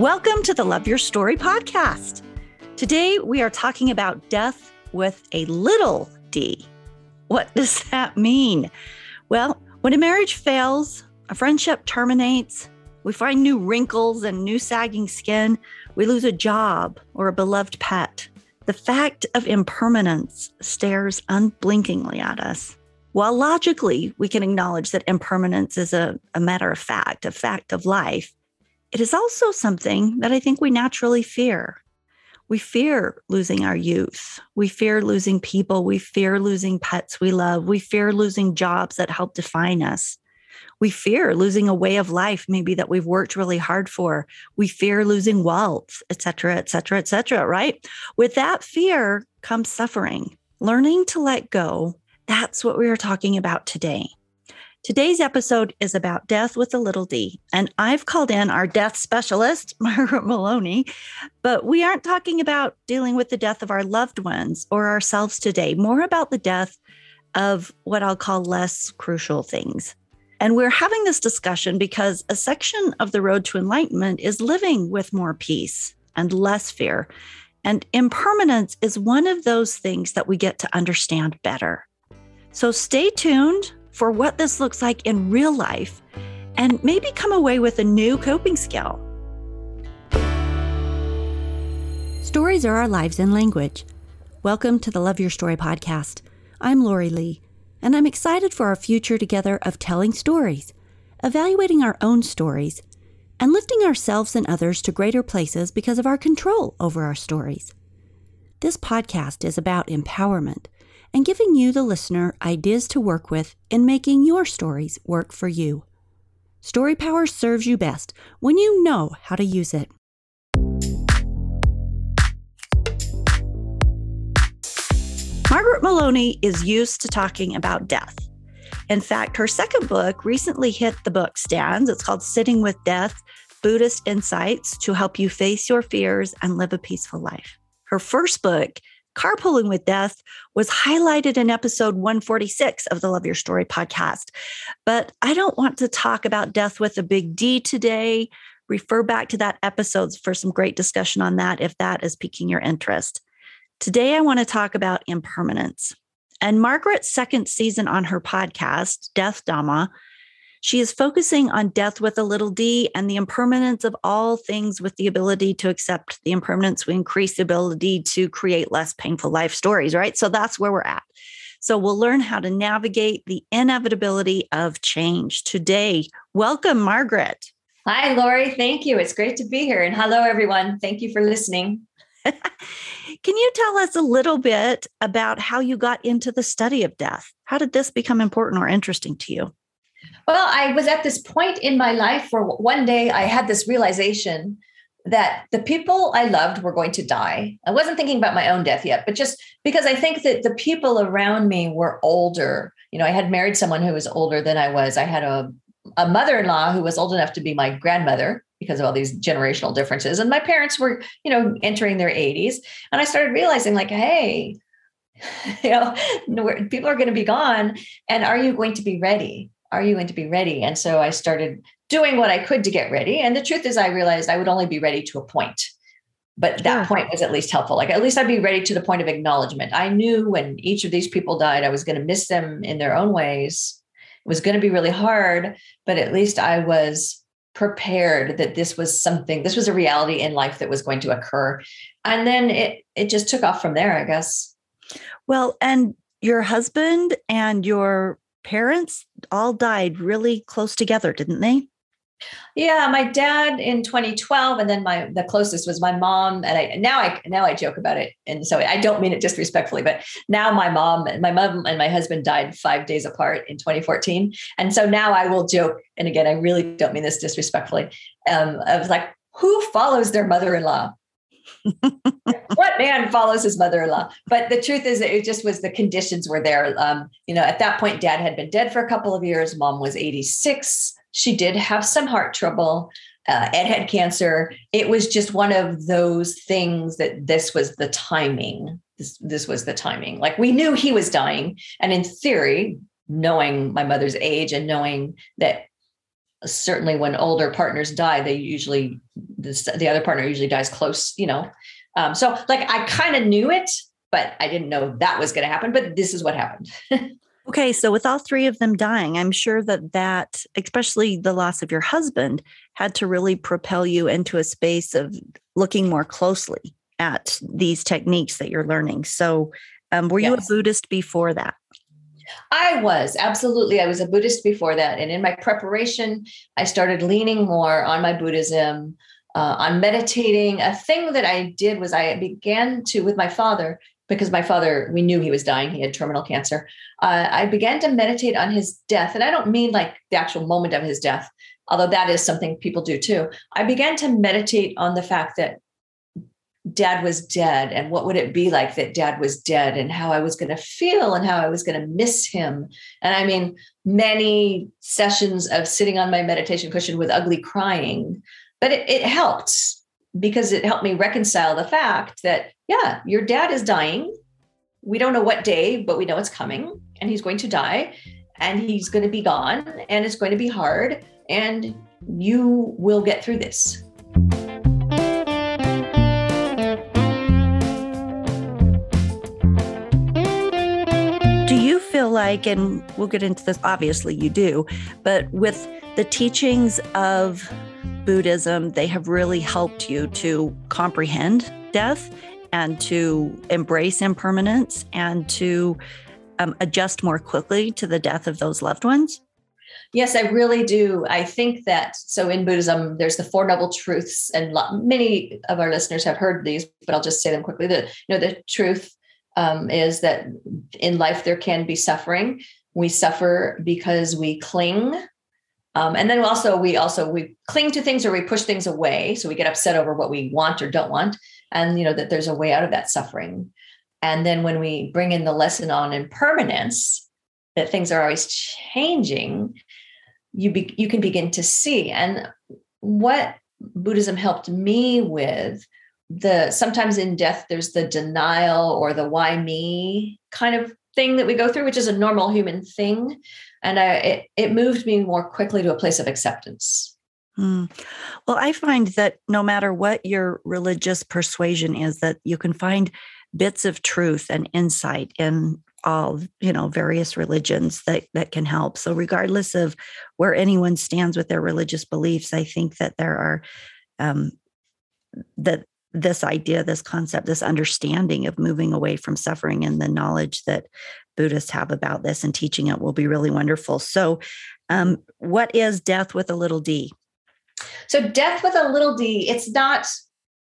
Welcome to the Love Your Story podcast. Today we are talking about death with a little d. What does that mean? Well, when a marriage fails, a friendship terminates, we find new wrinkles and new sagging skin, we lose a job or a beloved pet. The fact of impermanence stares unblinkingly at us. While logically we can acknowledge that impermanence is a, a matter of fact, a fact of life, it is also something that I think we naturally fear. We fear losing our youth. We fear losing people. We fear losing pets we love. We fear losing jobs that help define us. We fear losing a way of life, maybe that we've worked really hard for. We fear losing wealth, et cetera, et cetera, et cetera, right? With that fear comes suffering. Learning to let go, that's what we are talking about today. Today's episode is about death with a little d, and I've called in our death specialist, Margaret Meloni, but we aren't talking about dealing with the death of our loved ones or ourselves today, more about the death of what I'll call less crucial things. And we're having this discussion because a section of the road to enlightenment is living with more peace and less fear. And impermanence is one of those things that we get to understand better. So stay tuned for what this looks like in real life and maybe come away with a new coping skill. Stories are our lives in language. Welcome to the Love Your Story podcast. I'm Lori Lee, and I'm excited for our future together of telling stories, evaluating our own stories, and lifting ourselves and others to greater places because of our control over our stories. This podcast is about empowerment and giving you, the listener, ideas to work with in making your stories work for you. Story Power serves you best when you know how to use it. Margaret Meloni is used to talking about death. In fact, her second book recently hit the book stands. It's called Sitting with Death Buddhist Insights to Help You Face Your Fears and Live a Peaceful Life. Her first book carpooling with death was highlighted in episode 146 of the Love Your Story podcast. But I don't want to talk about death with a big D today. Refer back to that episode for some great discussion on that if that is piquing your interest. Today, I want to talk about impermanence. And Margaret's second season on her podcast, Death Dhamma, she is focusing on death with a little d and the impermanence of all things with the ability to accept the impermanence. We increase the ability to create less painful life stories, right? So that's where we're at. So we'll learn how to navigate the inevitability of change today. Welcome, Margaret. Hi, Lori. Thank you. It's great to be here. And hello, everyone. Thank you for listening. Can you tell us a little bit about how you got into the study of death? How did this become important or interesting to you? Well, I was at this point in my life where one day I had this realization that the people I loved were going to die. I wasn't thinking about my own death yet, but just because I think that the people around me were older. You know, I had married someone who was older than I was. I had a, a mother in law who was old enough to be my grandmother because of all these generational differences. And my parents were, you know, entering their 80s. And I started realizing, like, hey, you know, people are going to be gone. And are you going to be ready? Are you going to be ready? And so I started doing what I could to get ready. And the truth is, I realized I would only be ready to a point. But that yeah. point was at least helpful. Like, at least I'd be ready to the point of acknowledgement. I knew when each of these people died, I was going to miss them in their own ways. It was going to be really hard, but at least I was prepared that this was something, this was a reality in life that was going to occur. And then it it just took off from there, I guess. Well, and your husband and your parents all died really close together, didn't they? Yeah, my dad in 2012, and then my the closest was my mom. And I now I now I joke about it, and so I don't mean it disrespectfully, but now my mom, my mom, and my husband died five days apart in 2014, and so now I will joke, and again, I really don't mean this disrespectfully. Um, I was like, who follows their mother-in-law? what man follows his mother-in-law? But the truth is, it just was the conditions were there. Um, you know, at that point, dad had been dead for a couple of years. Mom was 86. She did have some heart trouble. Uh, Ed had cancer. It was just one of those things that this was the timing. This, this was the timing. Like we knew he was dying. And in theory, knowing my mother's age and knowing that certainly when older partners die, they usually the, the other partner usually dies close, you know. Um, so like I kind of knew it, but I didn't know that was going to happen. But this is what happened. okay, so with all three of them dying, I'm sure that that, especially the loss of your husband, had to really propel you into a space of looking more closely at these techniques that you're learning. So, um, were you a Buddhist before that? I was absolutely. I was a Buddhist before that. And in my preparation, I started leaning more on my Buddhism, uh, on meditating. A thing that I did was I began to, with my father, because my father, we knew he was dying, he had terminal cancer. Uh, I began to meditate on his death. And I don't mean like the actual moment of his death, although that is something people do too. I began to meditate on the fact that dad was dead and what would it be like that dad was dead and how I was going to feel and how I was going to miss him. And I mean, many sessions of sitting on my meditation cushion with ugly crying, but it, it helped because it helped me reconcile the fact that, yeah, your dad is dying. We don't know what day, but we know it's coming and he's going to die and he's going to be gone and it's going to be hard and you will get through this. Like, and we'll get into this, obviously you do, but with the teachings of Buddhism, they have really helped you to comprehend death and to embrace impermanence and to um, adjust more quickly to the death of those loved ones? Yes, I really do. I think that so in Buddhism, there's the Four Noble Truths, and many of our listeners have heard these, but I'll just say them quickly. The you know the truth um, is that in life there can be suffering. We suffer because we cling. Um, and then also we also we cling to things or we push things away. So we get upset over what we want or don't want. And you know that there's a way out of that suffering. And then when we bring in the lesson on impermanence, that things are always changing, you be, you can begin to see. And what Buddhism helped me with the sometimes in death there's the denial or the why me kind of thing that we go through which is a normal human thing. And I, it, it moved me more quickly to a place of acceptance. Hmm. well i find that no matter what your religious persuasion is that you can find bits of truth and insight in all you know various religions that that can help. So regardless of where anyone stands with their religious beliefs i think that there are um, that this idea, this concept, this understanding of moving away from suffering and the knowledge that Buddhists have about this and teaching it will be really wonderful. So, um, what is death with a little d? So, death with a little d, it's not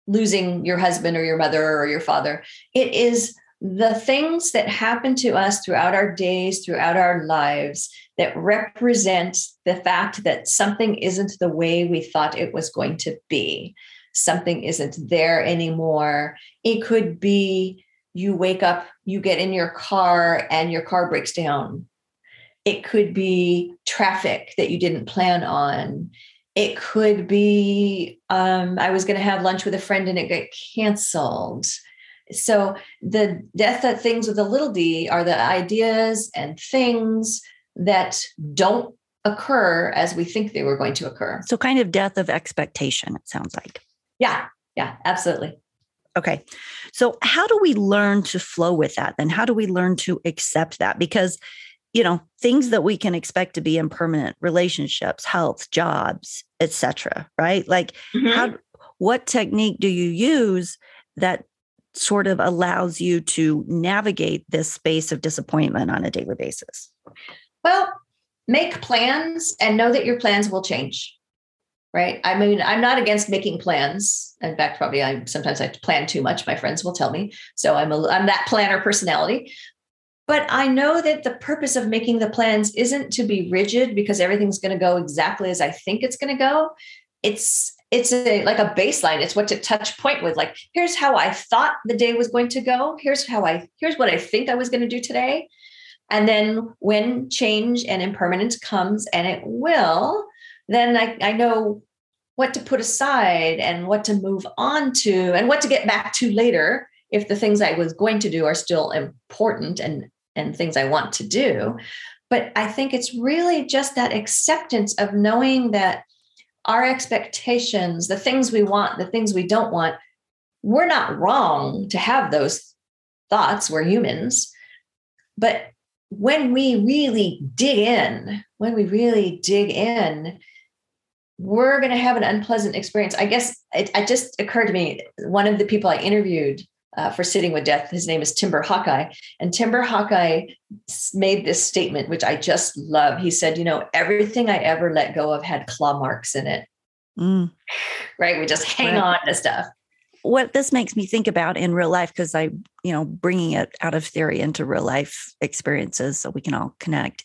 losing your husband or your mother or your father. It is the things that happen to us throughout our days, throughout our lives, that represent the fact that something isn't the way we thought it was going to be something isn't there anymore. It could be you wake up, you get in your car, and your car breaks down. It could be traffic that you didn't plan on. It could be um, I was going to have lunch with a friend and it got canceled. So the death of things with a little d are the ideas and things that don't occur as we think they were going to occur. So kind of death of expectation, it sounds like. Yeah, yeah, absolutely. Okay. So, how do we learn to flow with that? Then, how do we learn to accept that? Because, you know, things that we can expect to be impermanent relationships, health, jobs, etc. right? Like, mm-hmm. how, what technique do you use that sort of allows you to navigate this space of disappointment on a daily basis? Well, make plans and know that your plans will change right? I mean i'm not against making plans. In fact probably i sometimes i plan too much my friends will tell me. So i'm a i'm that planner personality. But i know that the purpose of making the plans isn't to be rigid because everything's going to go exactly as i think it's going to go. It's it's a, like a baseline. It's what to touch point with like here's how i thought the day was going to go. Here's how i here's what i think i was going to do today. And then when change and impermanence comes and it will then I, I know what to put aside and what to move on to and what to get back to later if the things I was going to do are still important and and things I want to do. but I think it's really just that acceptance of knowing that our expectations, the things we want, the things we don't want, we're not wrong to have those thoughts. We're humans. But when we really dig in, when we really dig in, we're going to have an unpleasant experience. I guess it, it, just occurred to me one of the people I interviewed uh, for Sitting with Death, his name is Timber Hawkeye. And Timber Hawkeye made this statement, which I just love. He said, You know, everything I ever let go of had claw marks in it. Mm. Right. We just hang right. on to stuff. What this makes me think about in real life, because I, you know, bringing it out of theory into real life experiences so we can all connect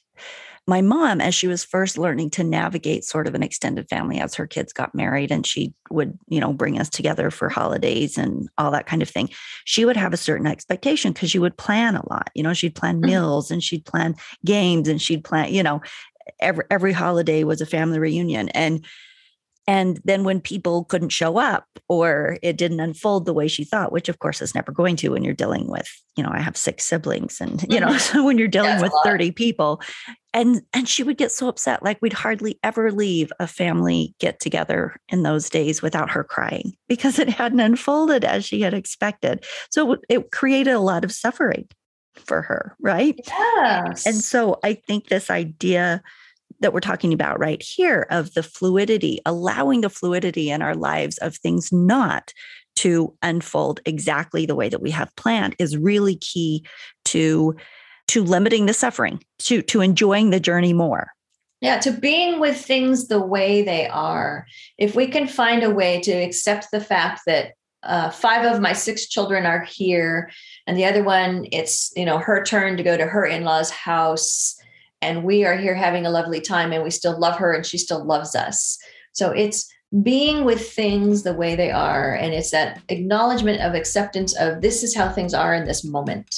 my mom, as she was first learning to navigate sort of an extended family as her kids got married and she would, you know, bring us together for holidays and all that kind of thing, she would have a certain expectation because she would plan a lot. You know, she'd plan mm-hmm. meals and she'd plan games and she'd plan, you know, every every holiday was a family reunion. And and then when people couldn't show up or it didn't unfold the way she thought, which of course is never going to when you're dealing with, you know, I have six siblings and, you know, mm-hmm. so when you're dealing with 30 people and, and she would get so upset, like we'd hardly ever leave a family get together in those days without her crying because it hadn't unfolded as she had expected. So it created a lot of suffering for her. Right. Yes. And so I think this idea that we're talking about right here of the fluidity, allowing the fluidity in our lives of things not to unfold exactly the way that we have planned is really key to to limiting the suffering, to to enjoying the journey more. Yeah, to being with things the way they are. If we can find a way to accept the fact that uh, five of my six children are here, and the other one, it's you know her turn to go to her in-laws' house, and we are here having a lovely time and we still love her and she still loves us. So it's being with things the way they are. And it's that acknowledgement of acceptance of this is how things are in this moment.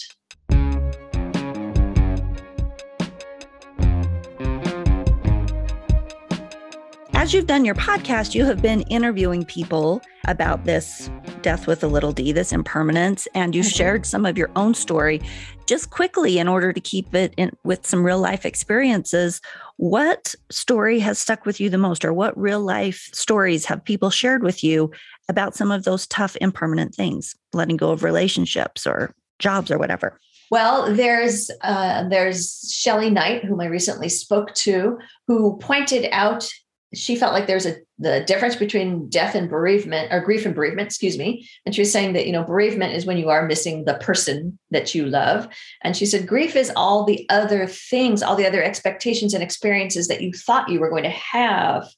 As you've done your podcast, you have been interviewing people about this death with a little d, this impermanence, and you mm-hmm. shared some of your own story just quickly in order to keep it in with some real life experiences what story has stuck with you the most or what real life stories have people shared with you about some of those tough impermanent things letting go of relationships or jobs or whatever? Well, there's uh, there's Shelley Knight, whom I recently spoke to, who pointed out she felt like there's a the difference between death and bereavement or grief and bereavement excuse me. And she was saying that you know bereavement is when you are missing the person that you love. And she said grief is all the other things all the other expectations and experiences that you thought you were going to have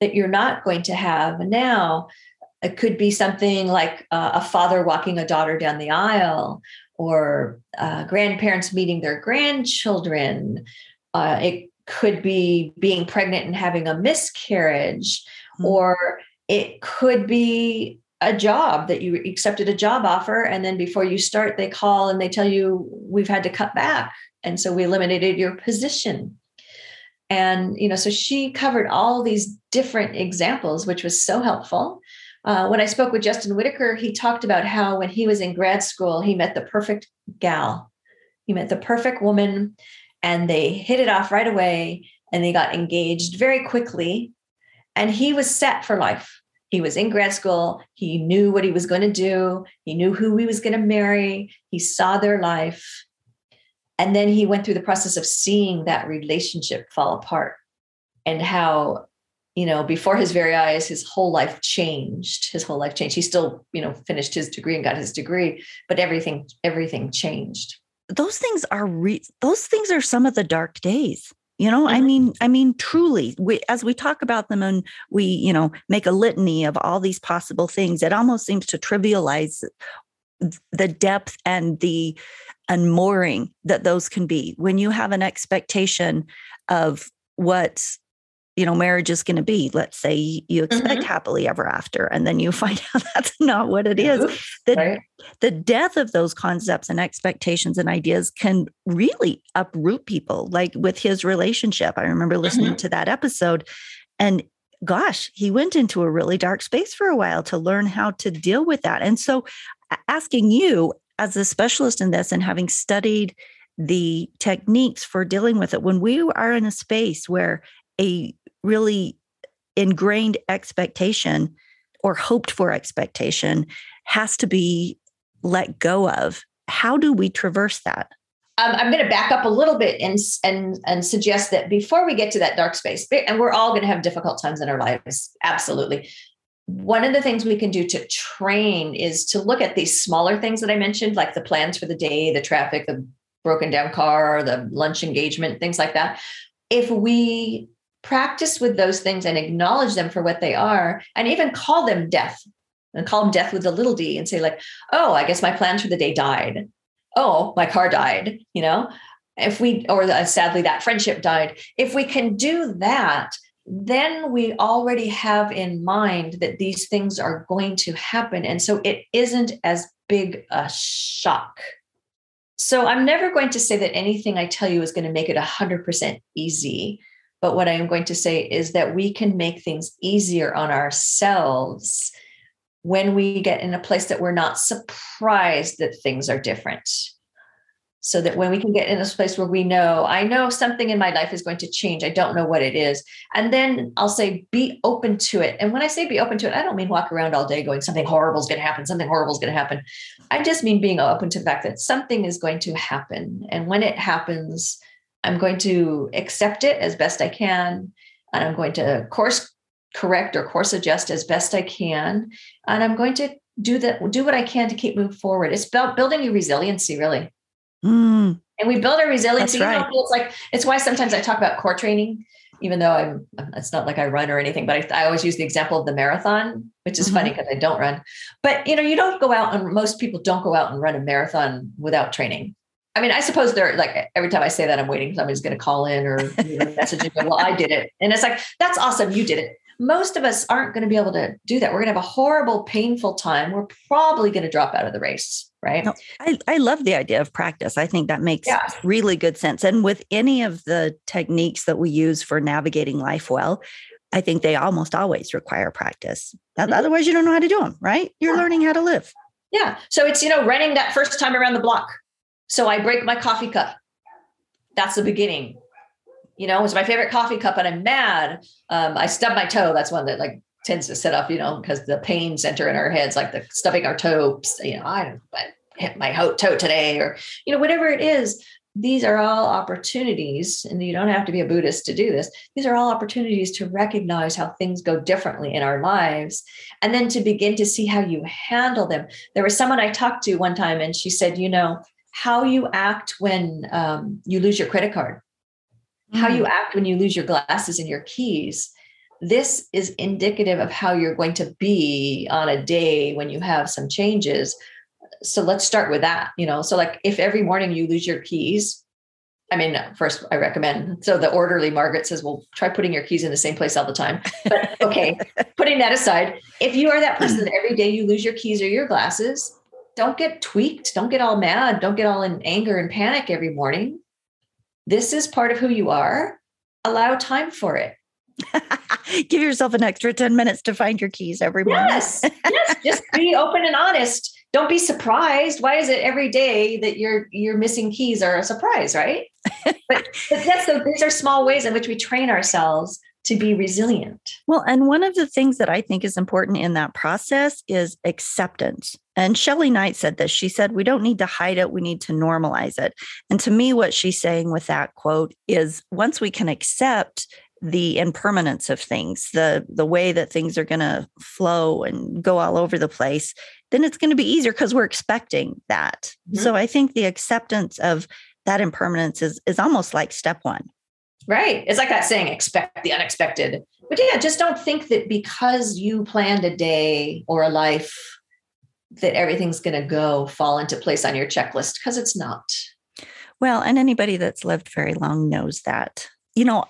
that you're not going to have now. It could be something like uh, a father walking a daughter down the aisle or uh, grandparents meeting their grandchildren. Uh, it could be being pregnant and having a miscarriage, mm-hmm. or it could be a job that you accepted a job offer. And then before you start, they call and they tell you, we've had to cut back. And so we eliminated your position. And, you know, so she covered all these different examples, which was so helpful. Uh, when I spoke with Justin Whitaker, he talked about how when he was in grad school, he met the perfect gal. He met the perfect woman and they hit it off right away and they got engaged very quickly. And he was set for life. He was in grad school. He knew what he was going to do. He knew who he was going to marry. He saw their life. And then he went through the process of seeing that relationship fall apart and how, you know, before his very eyes, his whole life changed. His whole life changed. He still, you know, finished his degree and got his degree, but everything, everything changed those things are re- those things are some of the dark days you know mm-hmm. i mean i mean truly we, as we talk about them and we you know make a litany of all these possible things it almost seems to trivialize the depth and the unmooring that those can be when you have an expectation of what you know marriage is going to be let's say you expect mm-hmm. happily ever after and then you find out that's not what it is the, right. the death of those concepts and expectations and ideas can really uproot people like with his relationship i remember listening mm-hmm. to that episode and gosh he went into a really dark space for a while to learn how to deal with that and so asking you as a specialist in this and having studied the techniques for dealing with it when we are in a space where a really ingrained expectation or hoped for expectation has to be let go of. How do we traverse that? Um, I'm going to back up a little bit and, and and suggest that before we get to that dark space, and we're all going to have difficult times in our lives, absolutely. One of the things we can do to train is to look at these smaller things that I mentioned, like the plans for the day, the traffic, the broken down car, the lunch engagement, things like that. If we practice with those things and acknowledge them for what they are, and even call them death, and call them death with a little d, and say, like, oh, I guess my plans for the day died. Oh, my car died, you know? If we, or uh, sadly, that friendship died. If we can do that, then we already have in mind that these things are going to happen. And so it isn't as big a shock. So I'm never going to say that anything I tell you is going to make it 100% easy. But what I am going to say is that we can make things easier on ourselves when we get in a place that we're not surprised that things are different. So that when we can get in this place where we know i know something in my life is going to change. I don't know what it is. And then i'll say be open to it. And when i say be open to it i don't mean walk around all day going something horrible is going to happen something horrible is going to happen. I just mean being open to the fact that something is going to happen. And when it happens i'm going to accept it as best i can and i'm going to course correct or course adjust as best i can and i'm going to do that do what i can to keep moving forward it's about building your resiliency really Mm. And we build our resiliency. Right. You know, it's like it's why sometimes I talk about core training, even though I'm it's not like I run or anything, but I, I always use the example of the marathon, which is mm-hmm. funny because I don't run. But you know, you don't go out and most people don't go out and run a marathon without training. I mean, I suppose they're like every time I say that, I'm waiting somebody's going to call in or you know, message me. Well, I did it, and it's like that's awesome. You did it most of us aren't going to be able to do that. We're going to have a horrible, painful time. We're probably going to drop out of the race, right? No, I, I love the idea of practice. I think that makes yeah. really good sense. And with any of the techniques that we use for navigating life well, I think they almost always require practice. Mm-hmm. Otherwise, you don't know how to do them, right? You're yeah. learning how to live. Yeah. So it's, you know, running that first time around the block. So I break my coffee cup. That's the beginning you know, it's my favorite coffee cup and I'm mad. Um, I stub my toe. That's one that like tends to set off, you know, because the pain center in our heads, like the stubbing our toe, you know, I, I hit my toe today or, you know, whatever it is. These are all opportunities, and you don't have to be a Buddhist to do this. These are all opportunities to recognize how things go differently in our lives and then to begin to see how you handle them. There was someone I talked to one time, and she said, You know, how you act when um, you lose your credit card. How you mm. act when you lose your glasses and your keys. This is indicative of how you're going to be on a day when you have some changes. So let's start with that you know? So like if every morning you lose your keys i mean first i recommend so the orderly margaret says well try putting your keys in the same place all the time. But okay putting that aside if you are that person that every day you lose your keys or your glasses don't get tweaked don't get all mad don't get all in anger and panic every morning this is part of who you are. Allow time for it. Give yourself an extra 10 minutes to find your keys every morning. Yes. yes. Just be open and honest. Don't be surprised. Why is it every day that you're you're missing keys are a surprise, right? but, but that's the, these are small ways in which we train ourselves to be resilient. Well, and one of the things that I think is important in that process is acceptance. And Shelley Knight said this. She said, We don't need to hide it, we need to normalize it. And to me, what she's saying with that quote is once we can accept the impermanence of things, the the way that things are going to flow and go all over the place, then it's going to be easier because we're expecting that. Mm-hmm. So I think the acceptance of that impermanence is is almost like step one. Right. It's like that saying, expect the unexpected. But yeah, just don't think that because you planned a day or a life that everything's going to go fall into place on your checklist because it's not. Well, and anybody that's lived very long knows that. You know,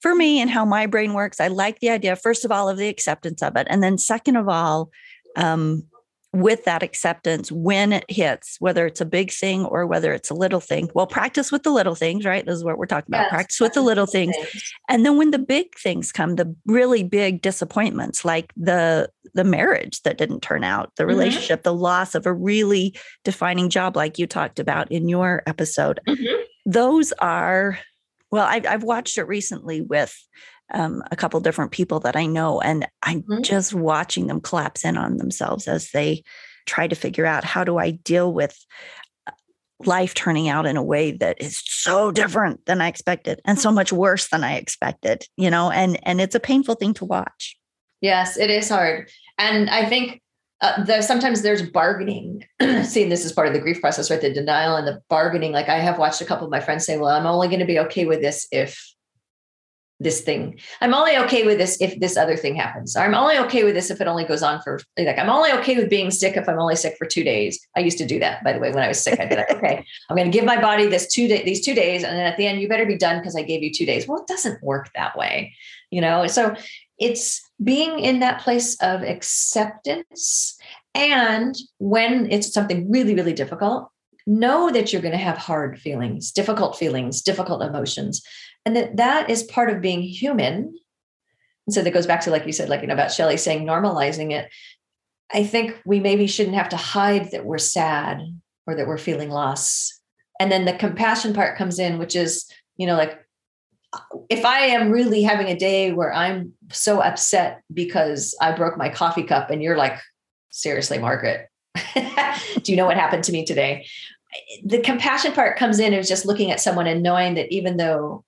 for me and how my brain works, I like the idea, first of all, of the acceptance of it. And then, second of all, um, with that acceptance when it hits, whether it's a big thing or whether it's a little thing. Well, practice with the little things, right? This is what we're talking about. Yes, practice with the little things. things. And then when the big things come, the really big disappointments, like the the marriage that didn't turn out, the mm-hmm. relationship, mm-hmm. the loss of a really defining job like you talked about in your episode. Mm-hmm. those are, well, I've, I've watched it recently with um, a couple different people that I know, and I'm mm-hmm. just watching them collapse in on themselves as they try to figure out how do I deal with uh, life turning out in a way that is so different than I expected and so much worse than I expected, you know, and and it's a painful thing to watch. Yes, it is hard. And I think uh, sometimes there's bargaining. Seeing this is part of the grief process, right? The denial and the bargaining. Like I have watched a couple of my friends say, "Well, I'm only going to be okay with this if this thing. I'm only okay with this if this other thing happens. I'm only okay with this if it only goes on for like I'm only okay with being sick if I'm only sick for two days. I used to do that, by the way, when I was sick. I'd be like, okay, I'm going to give my body this two day, these two days, and then at the end, you better be done because I gave you two days. Well, it doesn't work that way, you know. So it's being in that place of acceptance, and when it's something really, really difficult, know that you're going to have hard feelings, difficult feelings, difficult emotions and that that is part of being human. And so that goes back to like you said like you know about Shelley saying normalizing it. I think we maybe shouldn't have to hide that we're sad or that we're feeling loss. And then the compassion part comes in which is you know like if i am really having a day where i'm so upset because i broke my coffee cup and you're like seriously margaret do you know what happened to me today? The compassion part comes in is just looking at someone and knowing that even though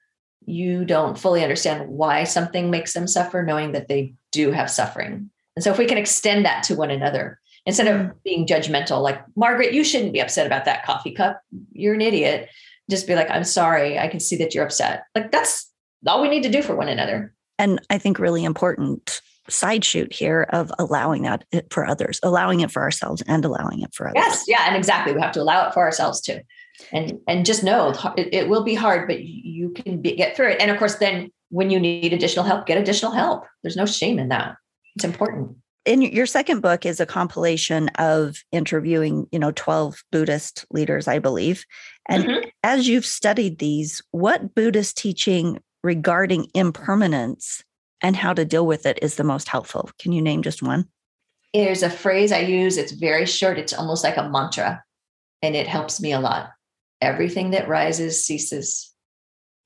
you don't fully understand why something makes them suffer, knowing that they do have suffering. And so, if we can extend that to one another instead of being judgmental, like, Margaret, you shouldn't be upset about that coffee cup. You're an idiot. Just be like, I'm sorry. I can see that you're upset. Like, that's all we need to do for one another. And I think really important side shoot here of allowing that eh, for others, allowing it for ourselves and allowing it for others. Yes. Yeah. And exactly. We have to allow it for ourselves too and and just know it, it will be hard but you can be, get through it. And of course then when you need additional help get additional help. There's no shame in that. It's important. In your second book is a compilation of interviewing you know 12 buddhist leaders i believe. And mm-hmm. as you've studied these what buddhist teaching regarding impermanence and how to deal with it is the most helpful? Can you name just one? There's a phrase i use. It's very short. It's almost like a mantra and it helps me a lot everything that rises ceases.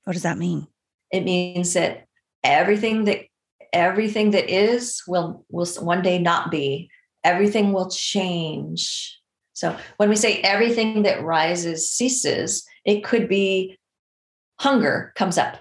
What does that mean? It means that everything that everything that is will will one day not be. Everything will change. So when we say everything that rises ceases, it could be hunger comes up,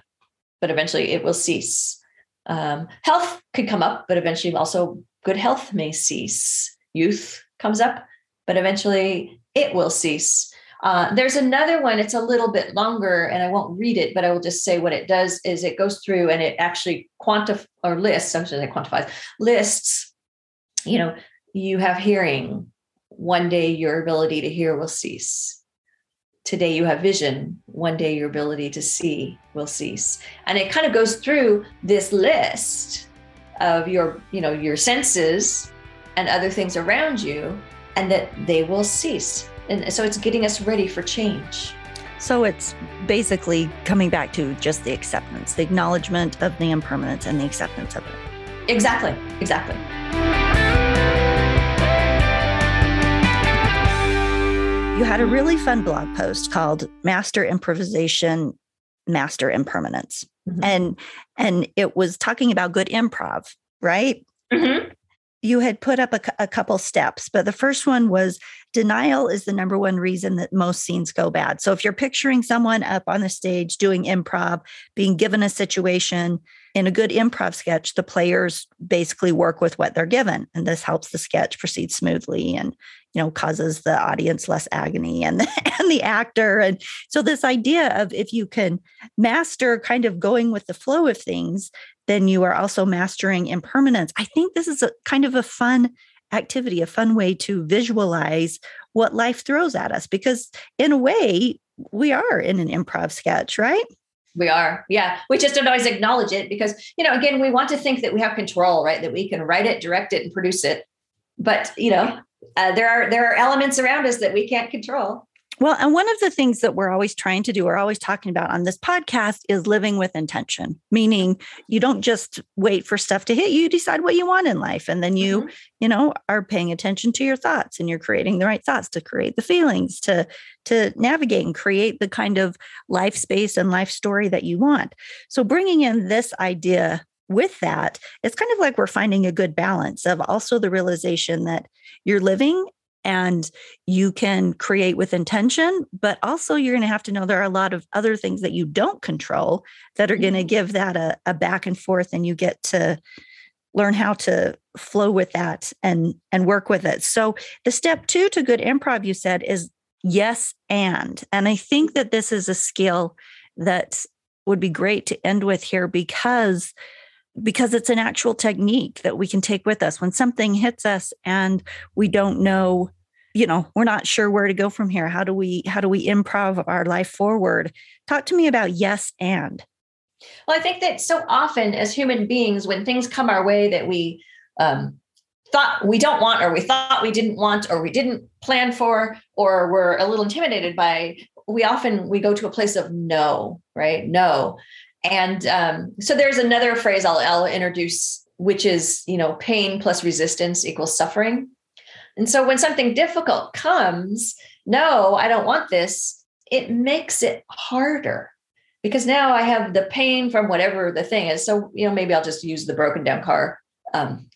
but eventually it will cease. Um, health could come up, but eventually also good health may cease. Youth comes up, but eventually it will cease. Uh, there's another one, it's a little bit longer, and I won't read it, but I will just say what it does is it goes through and it actually quantifies or lists, I'm sorry, quantifies, lists, you know, you have hearing. One day your ability to hear will cease. Today you have vision. One day your ability to see will cease. And it kind of goes through this list of your, you know, your senses and other things around you, and that they will cease and so it's getting us ready for change. So it's basically coming back to just the acceptance, the acknowledgement of the impermanence and the acceptance of it. Exactly. Exactly. You had a really fun blog post called Master Improvisation, Master Impermanence. Mm-hmm. And and it was talking about good improv, right? Mm-hmm you had put up a, a, couple steps, but the first one was denial is the number one reason that most scenes go bad. So if you're picturing someone up on the stage doing improv, being given a situation in a good improv sketch, the players basically work with what they're given, and this helps the sketch proceed smoothly and you know causes the audience less agony and the, and the actor. And so this idea of if you can master kind of going with the flow of things, then you are also mastering impermanence. I think this is a kind of a fun activity, a fun way to visualize what life throws at us because, in a way, we are in an improv sketch, right? We are. Yeah. We just don't always acknowledge it because, you know, again, we want to think that we have control, right? That we can write it, direct it, and produce it. But, you know, uh, there are there are elements around us that we can't control. Well, and one of the things that we're always trying to do, we're always talking about on this podcast is living with intention, meaning you don't just wait for stuff to hit you, you decide what you want in life. And then you, mm-hmm. you know, are paying attention to your thoughts and you're creating the right thoughts to create the feelings, to to navigate and create the kind of life space and life story that you want. So bringing in this idea with that, it's kind of like we're finding a good balance of also the realization that you're living and you can create with intention but also you're going to have to know there are a lot of other things that you don't control that are going to mm-hmm. give that a, a back and forth and you get to learn how to flow with that and and work with it so the step two to good improv you said is yes and and i think that this is a skill that would be great to end with here because because it's an actual technique that we can take with us. When something hits us and we don't know you know we're not sure where to go from here. How do we how do we improv our life forward? Talk to me about yes and. Well i think that so often as human beings when things come our way that we um, thought we don't want or we thought we didn't want or we didn't plan for or we're a little intimidated by we often we go to a place of no right? No and um, so there's another phrase I'll, I'll introduce, which is, you know, pain plus resistance equals suffering. And so when something difficult comes, no, I don't want this, it makes it harder because now I have the pain from whatever the thing is. So, you know, maybe I'll just use the broken down car um,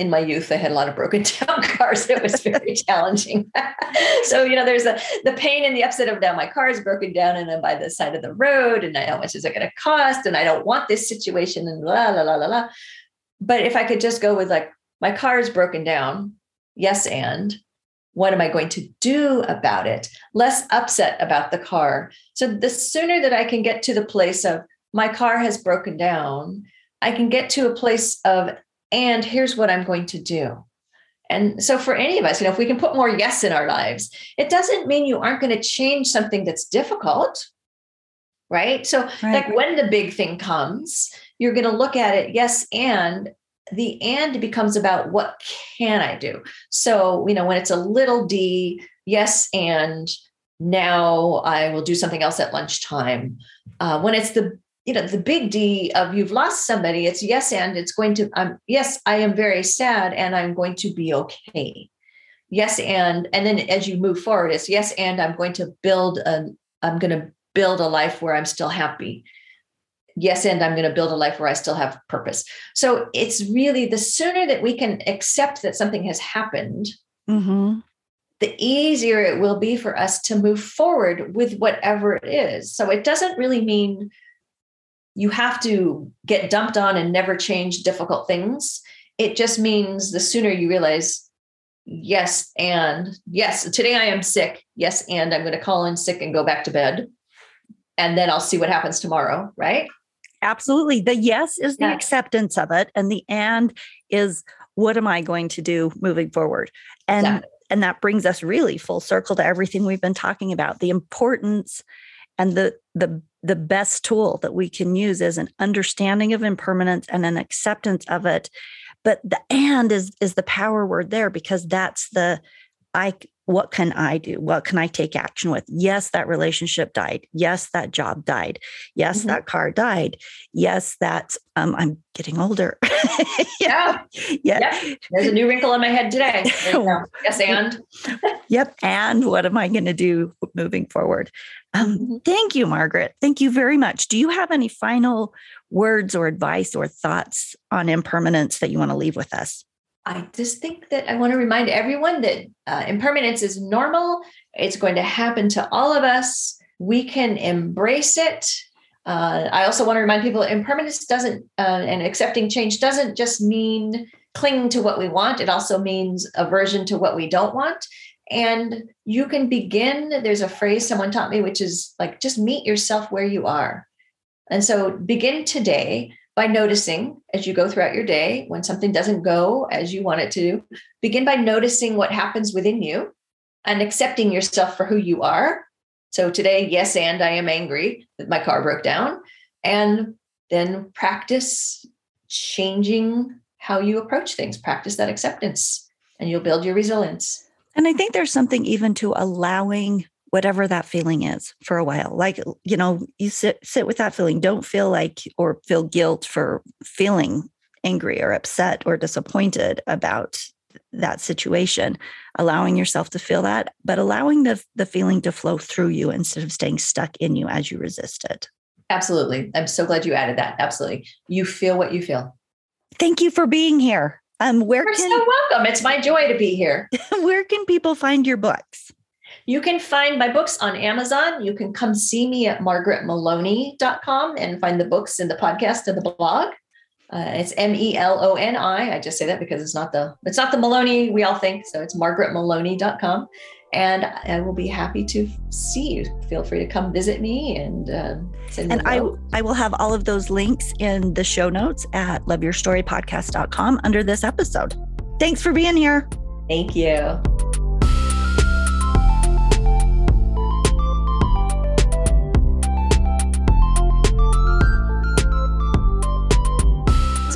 in my youth, I had a lot of broken down cars. It was very challenging. so, you know, there's the, the pain and the upset of now my car is broken down and I'm by the side of the road and I, how much is it going to cost? And I don't want this situation and la, la, la, la, la. But if I could just go with like, my car is broken down. Yes. And what am I going to do about it? Less upset about the car. So the sooner that I can get to the place of my car has broken down, I can get to a place of and here's what I'm going to do. And so, for any of us, you know, if we can put more yes in our lives, it doesn't mean you aren't going to change something that's difficult, right? So, right. like when the big thing comes, you're going to look at it, yes, and the and becomes about what can I do? So, you know, when it's a little d, yes, and now I will do something else at lunchtime. Uh, when it's the you know the big d of you've lost somebody it's yes and it's going to um yes i am very sad and i'm going to be okay. Yes and and then as you move forward it's yes and i'm going to build a i'm going to build a life where i'm still happy. Yes and i'm going to build a life where i still have purpose. So it's really the sooner that we can accept that something has happened mm-hmm. the easier it will be for us to move forward with whatever it is. So it doesn't really mean you have to get dumped on and never change difficult things. It just means the sooner you realize, yes, and yes, today I am sick. Yes, and I'm going to call in sick and go back to bed. And then I'll see what happens tomorrow, right? Absolutely. The yes is the yeah. acceptance of it, and the and is what am I going to do moving forward? And exactly. and that brings us really full circle to everything we've been talking about the importance and the the the best tool that we can use is an understanding of impermanence and an acceptance of it. But the and is is the power word there because that's the i what can I do? What can I take action with? Yes, that relationship died. Yes, that job died. Yes, mm-hmm. that car died. Yes, that um, I'm getting older. yeah. yeah. Yep. There's a new wrinkle on my head today. yes, and. yep. And what am I going to do moving forward? Um, mm-hmm. Thank you, Margaret. Thank you very much. Do you have any final words or advice or thoughts on impermanence that you want to leave with us? I just think that I want to remind everyone that uh, impermanence is normal. It's going to happen to all of us. We can embrace it. Uh, I also want to remind people impermanence doesn't, uh, and accepting change doesn't just mean clinging to what we want. It also means aversion to what we don't want. And you can begin, there's a phrase someone taught me, which is like, just meet yourself where you are. And so begin today by noticing as you go throughout your day when something doesn't go as you want it to. Begin by noticing what happens within you and accepting yourself for who you are. So today, yes, and I am angry that my car broke down. And then practice changing how you approach things, practice that acceptance, and you'll build your resilience. And I think there's something even to allowing whatever that feeling is for a while like you know you sit sit with that feeling don't feel like or feel guilt for feeling angry or upset or disappointed about that situation allowing yourself to feel that but allowing the the feeling to flow through you instead of staying stuck in you as you resist it. Absolutely. I'm so glad you added that. Absolutely. You feel what you feel. Thank you for being here. Um where You're can so welcome. It's my joy to be here. Where can people find your books you can find my books on Amazon. You can come see me at margaretmeloni.com and find the books in the podcast and the blog. Uh, it's M E L O N I. I just say that because it's not the it's not the Maloney we all think. So it's margaretmeloni.com. And I will be happy to see you. Feel free to come visit me and uh, send And I, I will have all of those links in the show notes at loveyourstorypodcast.com under this episode. Thanks for being here. Thank you.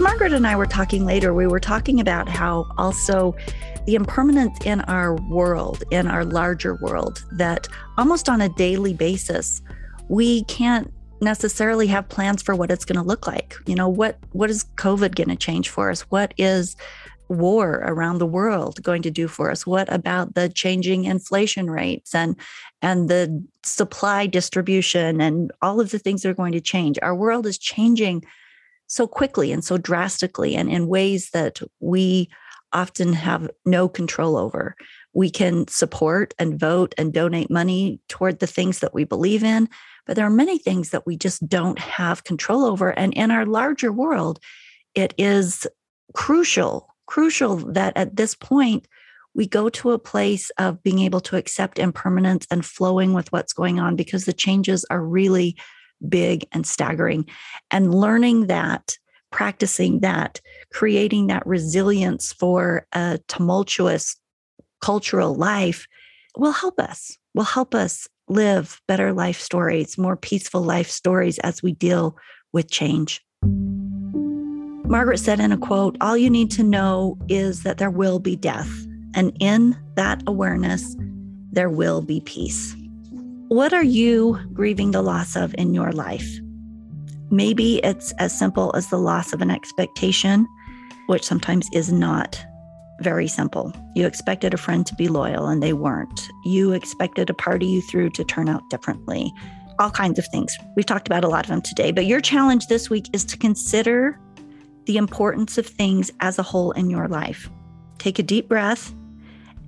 Margaret and I were talking later, we were talking about how also the impermanence in our world, in our larger world, that almost on a daily basis, we can't necessarily have plans for what it's going to look like. You know, what what is COVID going to change for us? What is war around the world going to do for us? What about the changing inflation rates and and the supply distribution and all of the things that are going to change? Our world is changing so quickly and so drastically and in ways that we often have no control over. We can support and vote and donate money toward the things that we believe in, but there are many things that we just don't have control over. And in our larger world, it is crucial, crucial that at this point, we go to a place of being able to accept impermanence and flowing with what's going on because the changes are really big and staggering. And learning that, practicing that, creating that resilience for a tumultuous cultural life will help us, will help us live better life stories, more peaceful life stories as we deal with change. Margaret said in a quote, All you need to know is that there will be death. And in that awareness, there will be peace. What are you grieving the loss of in your life? Maybe it's as simple as the loss of an expectation, which sometimes is not very simple. You expected a friend to be loyal and they weren't. You expected a party you threw to turn out differently. All kinds of things. We've talked about a lot of them today, but your challenge this week is to consider the importance of things as a whole in your life. Take a deep breath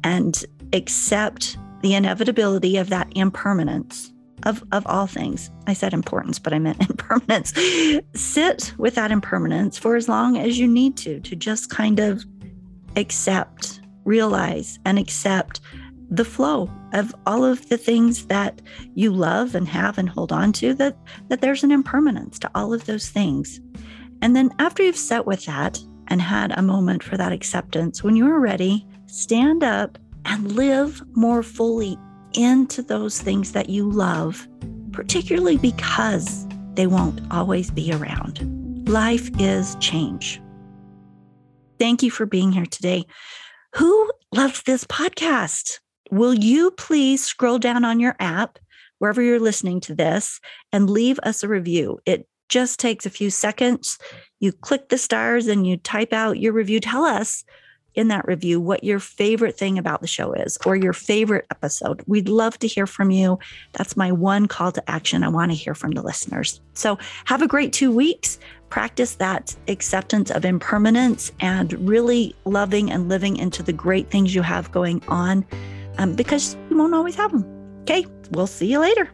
and accept the inevitability of that impermanence of, of all things. I said importance, but I meant impermanence. Sit with that impermanence for as long as you need to, to just kind of accept, realize, and accept the flow of all of the things that you love and have and hold on to, that, that there's an impermanence to all of those things. And then after you've sat with that and had a moment for that acceptance, when you're ready, stand up and live more fully into those things that you love, particularly because they won't always be around. Life is change. Thank you for being here today. Who loves this podcast? Will you please scroll down on your app, wherever you're listening to this, and leave us a review? It just takes a few seconds. You click the stars and you type out your review. Tell us in that review what your favorite thing about the show is or your favorite episode. We'd love to hear from you. That's my one call to action. I want to hear from the listeners. So have a great two weeks. Practice that acceptance of impermanence and really loving and living into the great things you have going on um, because you won't always have them. Okay, we'll see you later.